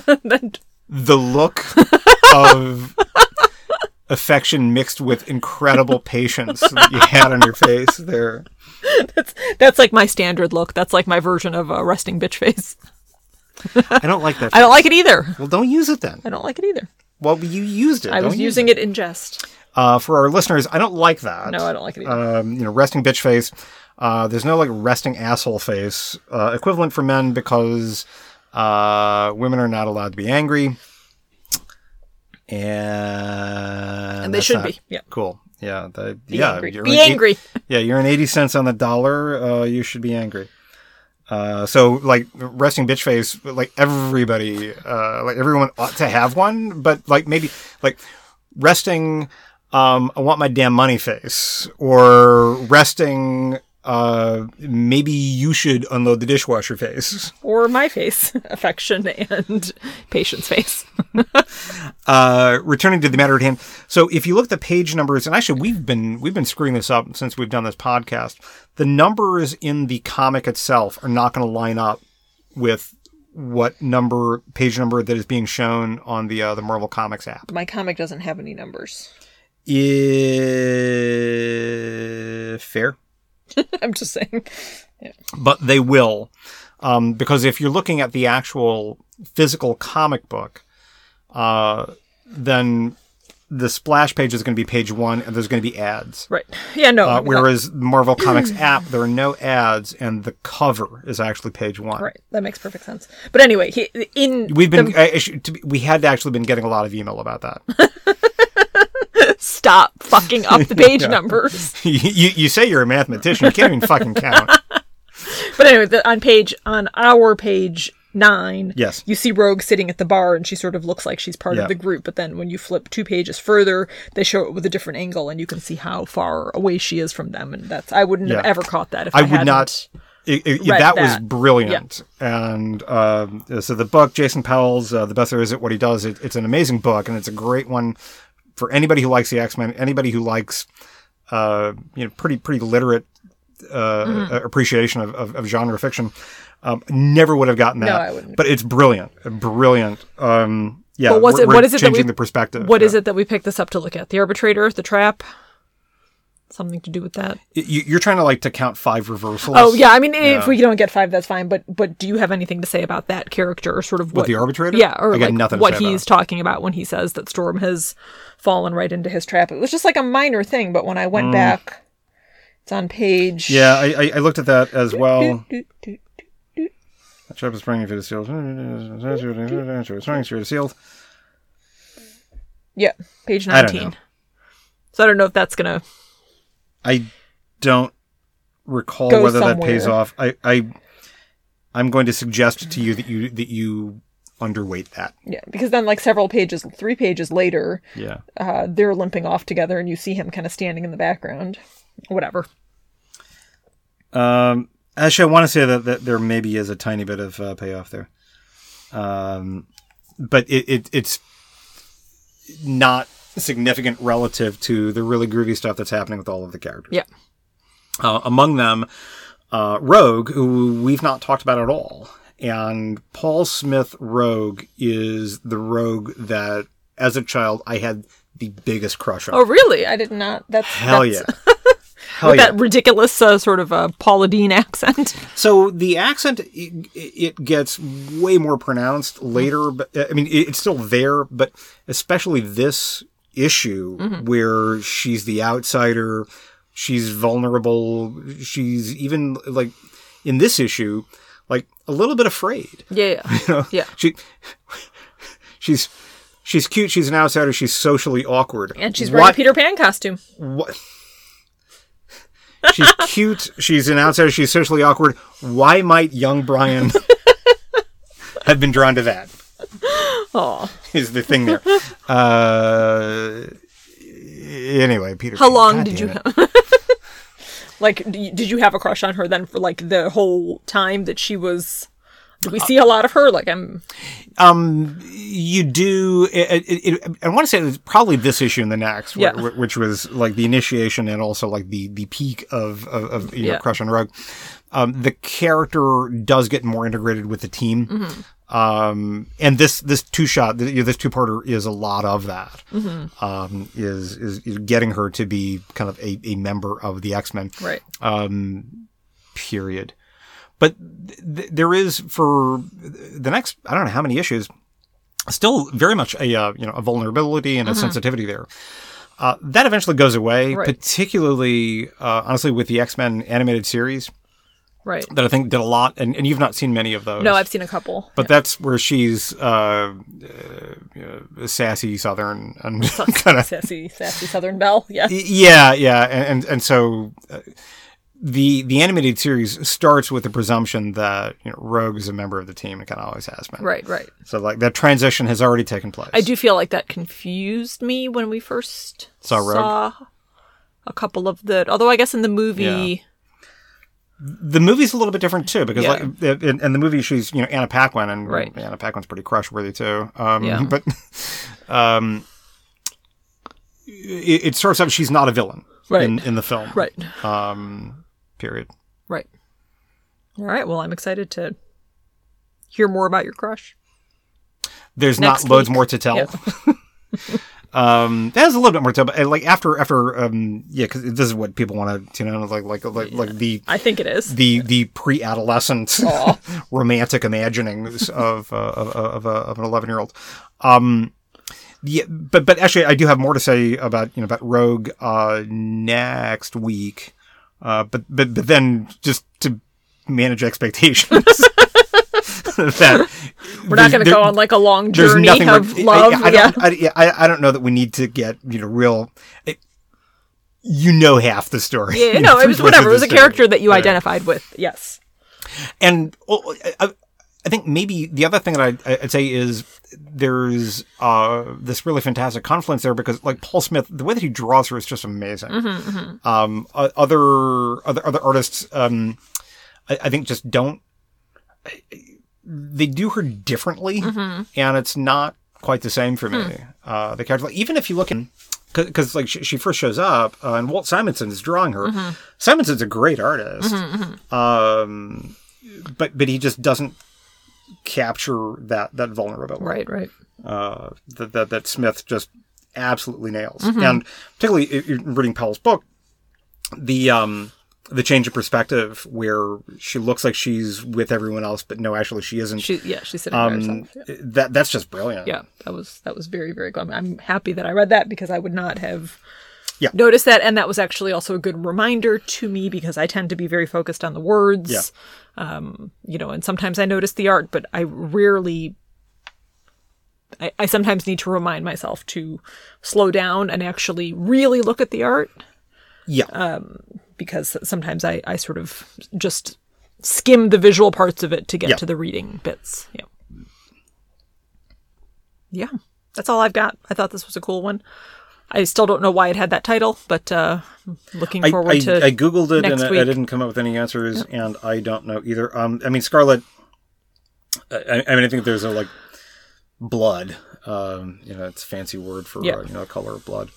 The look of affection mixed with incredible patience that you had on your face there. That's that's like my standard look. That's like my version of a resting bitch face. I don't like that. I don't like it either. Well, don't use it then. I don't like it either. Well, you used it. I was Don't use using it in jest. Uh, for our listeners, I don't like that. No, I don't like it either. Um, you know, resting bitch face. Uh, there's no like resting asshole face. Uh, equivalent for men because uh, women are not allowed to be angry. And, And they should not- be, yeah. Cool. Yeah, the, Be yeah, angry. you're Be an eight- angry. yeah, you're an eighty cents on the dollar. Uh, you should be angry. Uh, so like resting bitch face, like everybody, uh, like everyone ought to have one, but like maybe like resting, um, I want my damn money face, or resting, uh, maybe you should unload the dishwasher face. Or my face, affection and patience face. Uh, returning to the matter at hand. So if you look at the page numbers, and actually we've been we've been screwing this up since we've done this podcast. The numbers in the comic itself are not going to line up with what number page number that is being shown on the uh, the Marvel Comics app. My comic doesn't have any numbers. If fair, I'm just saying. Yeah. but they will, um, because if you're looking at the actual physical comic book, uh, then the splash page is going to be page one, and there's going to be ads. Right. Yeah, no. Uh, whereas Marvel Comics app, there are no ads, and the cover is actually page one. Right. That makes perfect sense. But anyway, he, in We've been the- I- I should- to be- we had actually been getting a lot of email about that. stop fucking up the page numbers. you, you say you're a mathematician, you can't even fucking count. But anyway, the, on page on our page nine, Yes. you see Rogue sitting at the bar, and she sort of looks like she's part Yeah. of the group. But then when you flip two pages further, they show it with a different angle, and you can see how far away she is from them. And that's I wouldn't have ever caught that if I, I would not. It, it- read that, was that. brilliant, and um, so the book, Jason Powell's uh, "The Best There Is at What He Does," it, it's an amazing book, and it's a great one for anybody who likes the X Men, anybody who likes, uh, you know, pretty pretty literate uh, Mm-hmm. appreciation of, of, of genre fiction. Um, never would have gotten that, No, I wouldn't. but it's brilliant, brilliant. Um, yeah, But was it- what is it that changing we- the perspective? What is yeah. it that we picked this up to look at? The arbitrator, the trap, something to do with that. You, you're trying to like to count five reversals. Oh yeah, I mean, if we don't get five, that's fine. But but do you have anything to say about that character, or sort of what the arbitrator? Yeah, or I like nothing what say about he's talking about when he says that Storm has fallen right into his trap. It was just like a minor thing, but when I went back, it's on page. Mm. Yeah, I, I, I looked at that as well. Doot. Trap is sprung through the seals. Sprung through the seals. Yeah, page I don't nineteen. know. So I don't know if that's gonna. I don't recall Go whether that pays off. I, I I'm going to suggest to you that you that you underweight that. Yeah, because then like several pages, three pages later, Yeah. uh, they're limping off together, and you see him kind of standing in the background. Whatever. Um, actually, I want to say that, that there maybe is a tiny bit of uh, payoff there. Um, but it, it it's not significant relative to the really groovy stuff that's happening with all of the characters. Yeah. Uh, among them, uh, Rogue, who we've not talked about at all. And Paul Smith Rogue is the Rogue that, as a child, I had the biggest crush on. Oh, really? I did not. That's Hell that's, yeah. Hell with yeah. that ridiculous uh, sort of uh, Paula Deen accent. So the accent it, it gets way more pronounced later, but I mean it's still there, but especially this issue mm-hmm. where she's the outsider, she's vulnerable, she's even like in this issue like a little bit afraid. Yeah, yeah. You know? Yeah. She she's she's cute, she's an outsider, she's socially awkward. And she's wearing Why- a Peter Pan costume. what? She's cute. She's an outsider. She's socially awkward. Why might young Brian have been drawn to that? Oh, Is the thing there? Uh, anyway, Peter. how long God did you have? like, did you have a crush on her then for like the whole time that she was? Did we see a lot of her? Like, I'm. Um, you do. It, it, it, I want to say it was probably this issue and the next, Yeah. wh- which was like the initiation and also like the the peak of of, of you know, Yeah. Crush on Rogue. Um, the character does get more integrated with the team. Mm-hmm. Um, and this this two shot, this two parter is a lot of that. Mm-hmm. Um, is, is is getting her to be kind of a, a member of the X Men Right. um, period. But th- there is for the next I don't know how many issues, still very much a uh, you know a vulnerability and a sensitivity there. Uh, that eventually goes away, Right. particularly uh, honestly with the X Men animated series. Right. that I think did a lot, and, and you've not seen many of those. No, I've seen a couple. But that's where she's uh, uh, sassy Southern and kind of sassy, sassy Southern Belle. Yeah. yeah, yeah, and and, and so. Uh, the the animated series starts with the presumption that you know, Rogue is a member of the team and kind of always has been. Right, right. So like that transition has already taken place. I do feel like that confused me when we first Saw Rogue? a couple of the. Although I guess in the movie, The movie's a little bit different too because Yeah. like in, in the movie she's you know Anna Paquin and Right. Anna Paquin's pretty crush worthy too. Um, Yeah. But um, it, it starts out she's not a villain Right. in in the film. right, Um, period. right. All right. Well, I'm excited to hear more about your crush. There's Next not loads week. more to tell. Yeah. Um, there's a little bit more to tell, but uh, like after after um, yeah, because this is what people want to you know like like like like the I think it is. the the pre-adolescent romantic imaginings of uh, of of, a, of an 11 year old. Um, yeah, but but actually, I do have more to say about you know about Rogue uh, next week. Uh, but but but then just to manage expectations. that We're not going to go on like a long journey of love. I, I, yeah. don't, I, yeah, I, I don't know that we need to get you know real. It, you know half the story. Yeah, you no, it was whatever. It was a story. character that you Yeah. identified with. Yes. And oh, I, I think maybe the other thing that I'd, I'd say is there's uh, this really fantastic confluence there because like Paul Smith, the way that he draws her is just amazing. Mm-hmm, Um, other other other artists, um, I, I think just don't. They do her differently, Mm-hmm. and it's not quite the same for me. Uh, the character, like, even if you look in. Because like she, she first shows up, uh, and Walt Simonson is drawing her. Mm-hmm. Simonson's a great artist, um, but but he just doesn't capture that that vulnerability Right, right. uh, that, that that Smith just absolutely nails. Mm-hmm. And particularly i- i- reading Powell's book, the um the change of perspective where she looks like she's with everyone else, but no, actually she isn't. She, yeah, she's sitting by um, herself. Yeah. that that's just brilliant. yeah, that was that was very very good. I'm happy that I read that because I would not have Yeah. noticed that, and that was actually also a good reminder to me because I tend to be very focused on the words. Yeah. Um, you know, and sometimes I notice the art, but I rarely. I, I sometimes need to remind myself to slow down and actually really look at the art yeah. Because sometimes I, I sort of just skim the visual parts of it to get Yeah. to the reading bits. Yeah. Yeah. That's all I've got. I thought this was a cool one. I still don't know why it had that title, but uh looking forward I, to I googled it next and I, I didn't come up with any answers, and I don't know either. Um, I mean, Scarlet. I, I mean, I think there's a like blood. Um, you know, it's a fancy word for Yeah. uh, you know, a color of blood.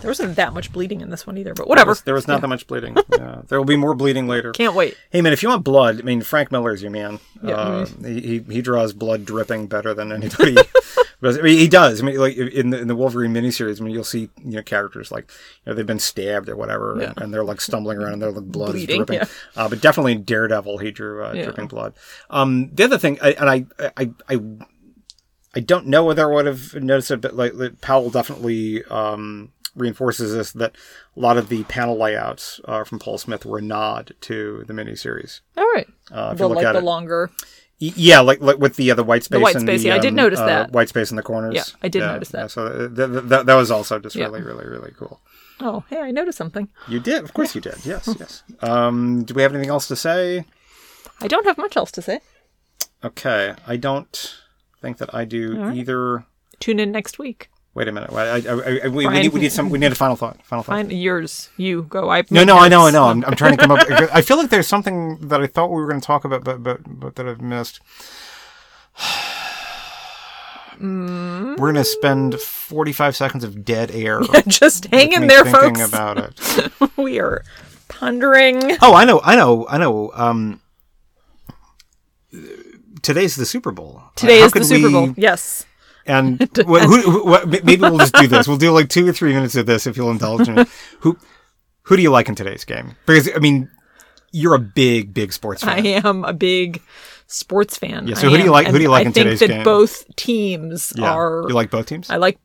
There wasn't that much bleeding in this one either, but whatever. There was not that much bleeding. yeah. There will be more bleeding later. Can't wait. Hey man, if you want blood, I mean Frank Miller is your man. Yeah. Uh, he, he draws blood dripping better than anybody. I mean, he does. I mean, like in the in the Wolverine miniseries, I mean, you'll see you know characters like you know they've been stabbed or whatever, Yeah. and they're like stumbling around and they're like blood is Bleeding, dripping. yeah. Uh, but definitely in Daredevil, he drew uh, Yeah. dripping blood. Um, the other thing, I, and I I I I don't know whether I would have noticed it, but like like, Powell definitely um, reinforces this that a lot of the panel layouts uh, from Paul Smith were a nod to the miniseries. All right. Uh, if the you look like at the it, longer. Yeah, like like with the uh, the white space. white and space, the, yeah, I did um, notice uh, that. white space in the corners. Yeah, I did notice that. Yeah, so th- th- th- that was also just Yeah. really really really cool. Oh, hey, I noticed something. You did, of course, you did. Yes, yes. Um, do we have anything else to say? I don't have much else to say. Okay, I don't think that I do right. either. Tune in next week. Wait a minute. I, I, I, I- we, we, need, we need some. We need a final thought. Final thought. Find yours. You go. I No, no, I know, I know. I'm, I'm trying to come up. I feel like there's something that I thought we were going to talk about, but but but that I've missed. We're going to spend 45 seconds of dead air. Just hang in me there, thinking folks. about it. we are pondering. Oh, I know, I know, I know. Um, today's the Super Bowl. Today How is the Super Bowl. Yes. And wh- who, who, maybe we'll just do this. We'll do like two or three minutes of this if you'll indulge me. Who, who do you like in today's game? Because I mean, you're a big, big sports fan. I am a big sports fan. Yeah, so I who do you like- who do you And like I in think that both teams yeah. are. you like both teams? I like.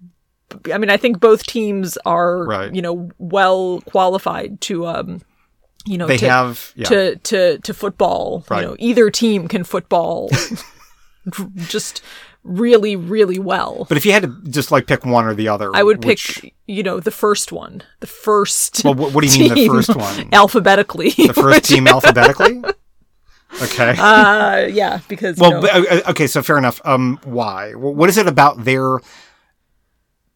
I mean, I think both teams are, Right. you know, well qualified to um, you know, They to, have yeah. to to to football. Right. You know, either team can football just really, really well. but if you had to just like pick one or the other, I would which- pick, you know, the first one, the first. Well, what, what do you mean the first one? Alphabetically. The first team alphabetically? Okay. uh, yeah, because well, you know, but, uh, okay, so fair enough. Um, why? What is it about their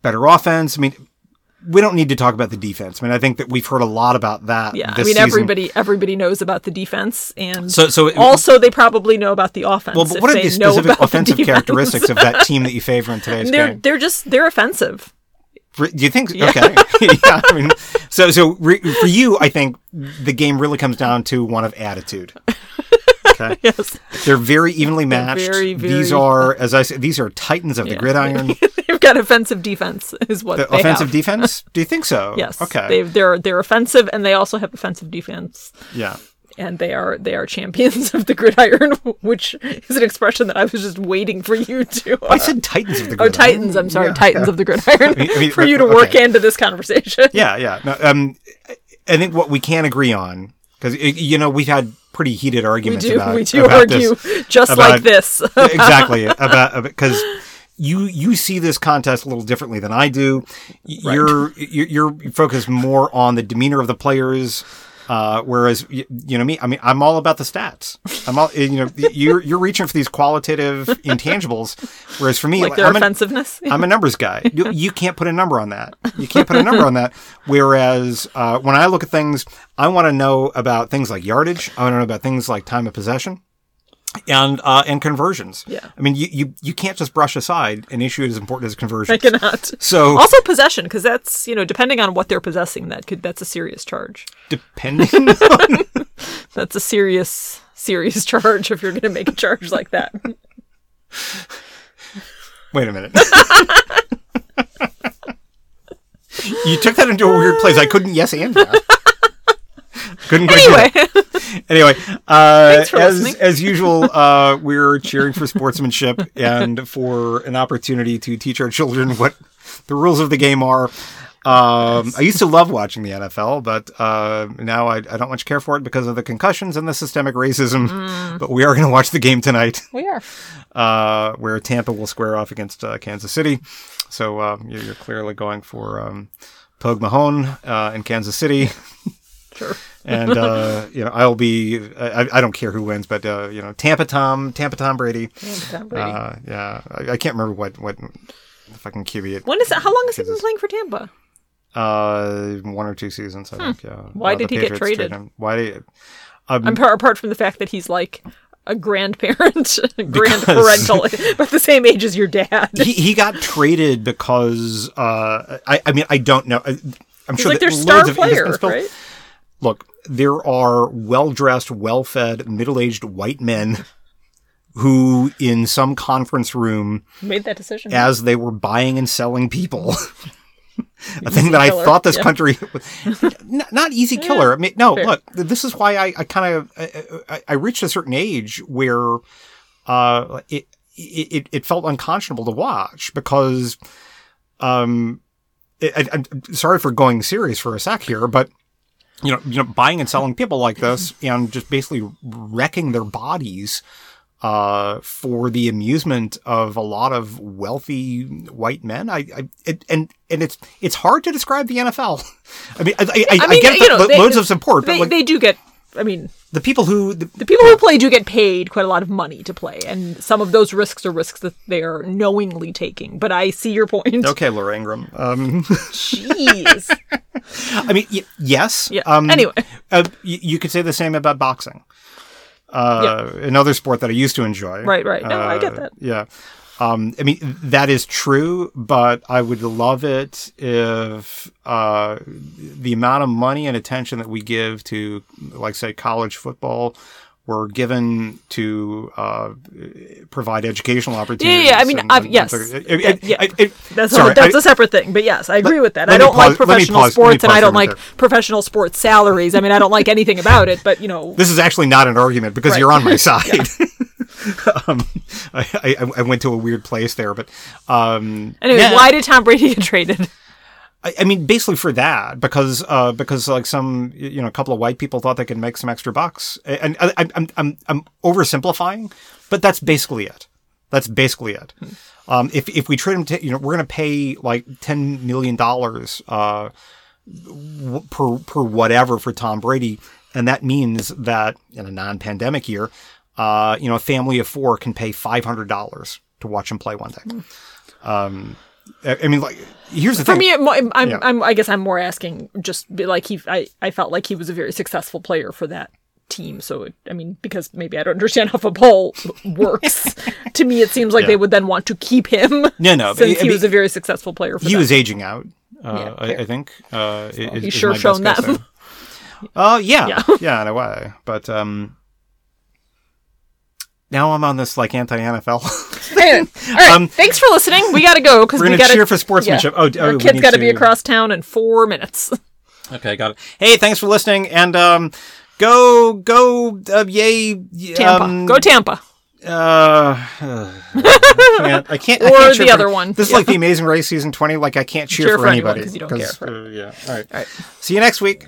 better offense? I mean, we don't need to talk about the defense. I mean, I think that we've heard a lot about that. yeah, I mean, season. everybody everybody knows about the defense, and So, so it- also they probably know about the offense. well, but what are the specific about the offensive characteristics of that team that you favor in today's They're game? they're just they're offensive. Do you think? Okay. yeah. I mean, so so re- for you, I think the game really comes down to one of attitude. Okay. Yes, They're very evenly matched. very, These are, as I said, these are titans of the gridiron. they've got offensive defense, is what The offensive have. defense? Do you think so? Yes. Okay. They they're they're offensive and they also have offensive defense. yeah. And they are they are champions of the gridiron, which is an expression that I was just waiting for you to. uh, I said titans of the oh, gridiron. Titans! I'm sorry, Yeah, Titans of the gridiron. I mean- for you to work into this conversation. Yeah, yeah. No, um, I think what we can agree on, because you know we've had pretty heated We arguments do about we do about argue this. just about- like this. exactly about because you you see this contest a little differently than I do. You're you're, you're focused more on the demeanor of the players. Uh, whereas you, you know me, I mean, I'm all about the stats. I'm all you know. You're you're reaching for these qualitative intangibles, whereas for me, like their I'm offensiveness. I'm a numbers guy. You, you can't put a number on that. You can't put a number on that. Whereas uh, when I look at things, I want to know about things like yardage. I want to know about things like time of possession and uh, and conversions. Yeah. I mean, you, you you can't just brush aside an issue as important as conversion. I cannot. So Also possession, because that's you know depending on what they're possessing, that could that's a serious charge. depending, That's a serious serious charge if you're going to make a charge like that. wait a minute. you took that into a weird place. I couldn't yes and that. Couldn't quite do that. Anyway, anyway, uh, as listening. as usual, uh, we're cheering for sportsmanship and for an opportunity to teach our children what the rules of the game are. Um, I used to love watching the NFL, but uh, now I, I don't much care for it because of the concussions and the systemic racism. Mm. But we are going to watch the game tonight, we are. uh, where Tampa will square off against uh, Kansas City. So uh, you're, you're clearly going for um, Pogue Mahone uh, in Kansas City Sure. And uh, you know I'll be I, I don't care who wins, but uh, you know Tampa Tom Tampa Tom Brady. Tampa Tom Brady. Uh, yeah, I, I can't remember what what fucking QB it. when is that? How long has he been playing for Tampa? Uh, one or two seasons, I think. Yeah. Hmm. Why Uh, did he get Patriots traded? Why did? I'm par- apart from the fact that he's like a grandparent, grandparental, but the same age as your dad. he he got traded because uh I I mean I don't know. I, I'm He's sure like their star loads of player, right? Look, there are well dressed, well fed, middle aged white men who, in some conference room, Made that decision. as they were buying and selling people. a thing that I thought this yeah. country, N- not easy killer. I mean, no, fair. look, this is why I, I kind of, I, I- I reached a certain age where, uh, it, it, it felt unconscionable to watch because, um, I, I, I'm sorry for going serious for a sec here, but you know, you know, buying and selling people like this and just basically wrecking their bodies uh, for the amusement of a lot of wealthy white men. I, I it, and and it's it's hard to describe the NFL. I mean, I, I, I, mean, get you know, they- loads of support, they, but like they do get. I mean, the people who the, the people who play do get paid quite a lot of money to play, and some of those risks are risks that they are knowingly taking. But I see your point. okay, Laura Ingraham. Um, Jeez. I mean, y- yes. Yeah. Um, Anyway. uh, y- you could say the same about boxing. Uh, Another sport that I used to enjoy. Right, right. No, I get Uh, that. Yeah. Um, I mean, that is true, but I would love it if uh, the amount of money and attention that we give to, like, say, college football were given to uh, provide educational opportunities. yeah, yeah. I mean, and- yes, it- Yeah, it- yeah. it- it- That's sorry, a, that's I- a separate thing. But yes, I agree with that. I don't like pause- let me professional pause- sports, and I don't like professional sports salaries. I mean, I don't like anything about it. But you know, This is actually not an argument because Right. you're on my side. um, I, I, I went to a weird place there, but um, anyway, why did Tom Brady get traded? I, I mean, basically for that, because uh, because like some you know a couple of white people thought they could make some extra bucks, and I, I, I'm I'm I'm oversimplifying, but that's basically it. That's basically it. Um, if if we trade him, to, you know, we're going to pay like ten million dollars uh, w- per per whatever for Tom Brady, and that means that in a non-pandemic year, uh, you know, a family of four can pay five hundred dollars to watch him play one day. Um, I I mean, like, here's the For thing. For me, I'm, I'm, Yeah. I'm, I guess I'm more asking just like he. I, I felt like he was a very successful player for that team. So it, I mean, because maybe I don't understand how football works. to me, it seems like Yeah. they would then want to keep him. No, no, since I he was a very successful player. For he them. was aging out. Uh, Yeah, I. I think. Uh, i- is, he's sure shown that. Uh, yeah, Yeah. yeah, in a way. But um, now I'm on this like anti NFL. Anyway, all right. Um, thanks for listening. We got to go because We're gonna got cheer for sportsmanship. Oh, oh, our we kid's need got to be across town in four minutes. okay, got it. Hey, thanks for listening, and um, go go uh, yay Tampa, Um, go Tampa. Uh, I can't. I can't I Or can't the for- other one. This is like the Amazing Race season twenty. Like I can't cheer, Cheer for, for anybody 'cause you don't care. uh, yeah. All right. All right. See you next week.